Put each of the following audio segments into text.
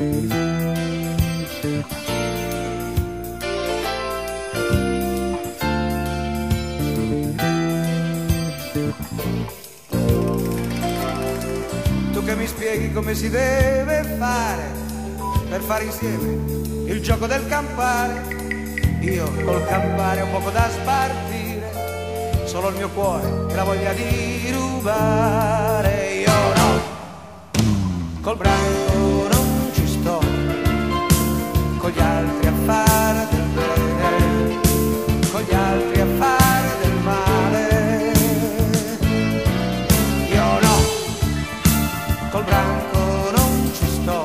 Tu che mi spieghi come si deve fare per fare insieme il gioco del campare. Io col campare ho poco da spartire, solo il mio cuore e la voglia di rubare. Io no, col branco con gli altri a fare del bene, con gli altri a fare del male. Io no, col branco non ci sto,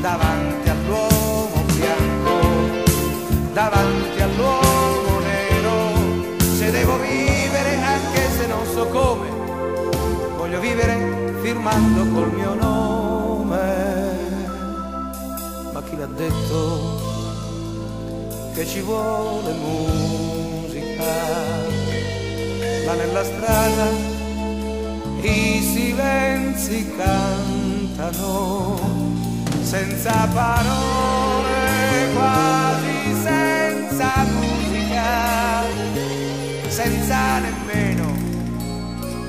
davanti all'uomo bianco, davanti all'uomo nero, se devo vivere anche se non so come, voglio vivere firmando col mio nome. Ma l'ha detto che ci vuole musica? Là nella strada i silenzi cantano senza parole, quasi senza musica, senza nemmeno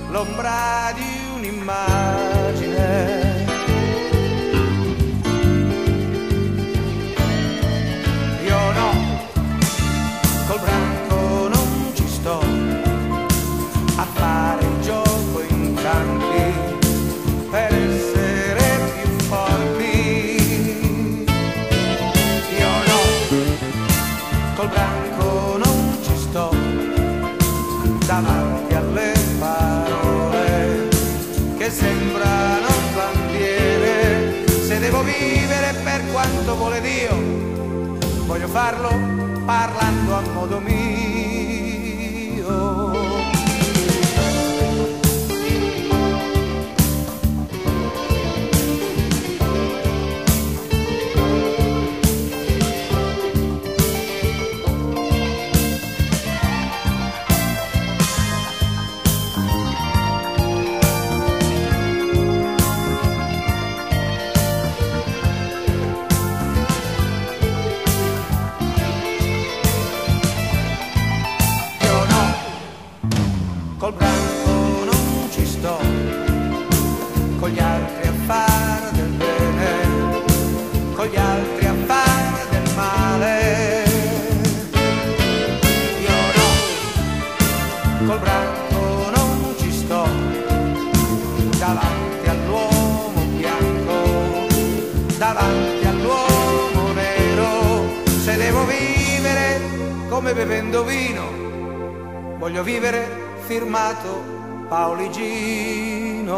l'ombra di un'immagine. Vivere per quanto vuole Dio, voglio farlo parlando a modo mio. Branco non ci sto, con gli altri a fare del bene, con gli altri a fare del male. Io no, col branco non ci sto, davanti all'uomo bianco, davanti all'uomo nero, se devo vivere come bevendo vino voglio vivere firmato Paoligino.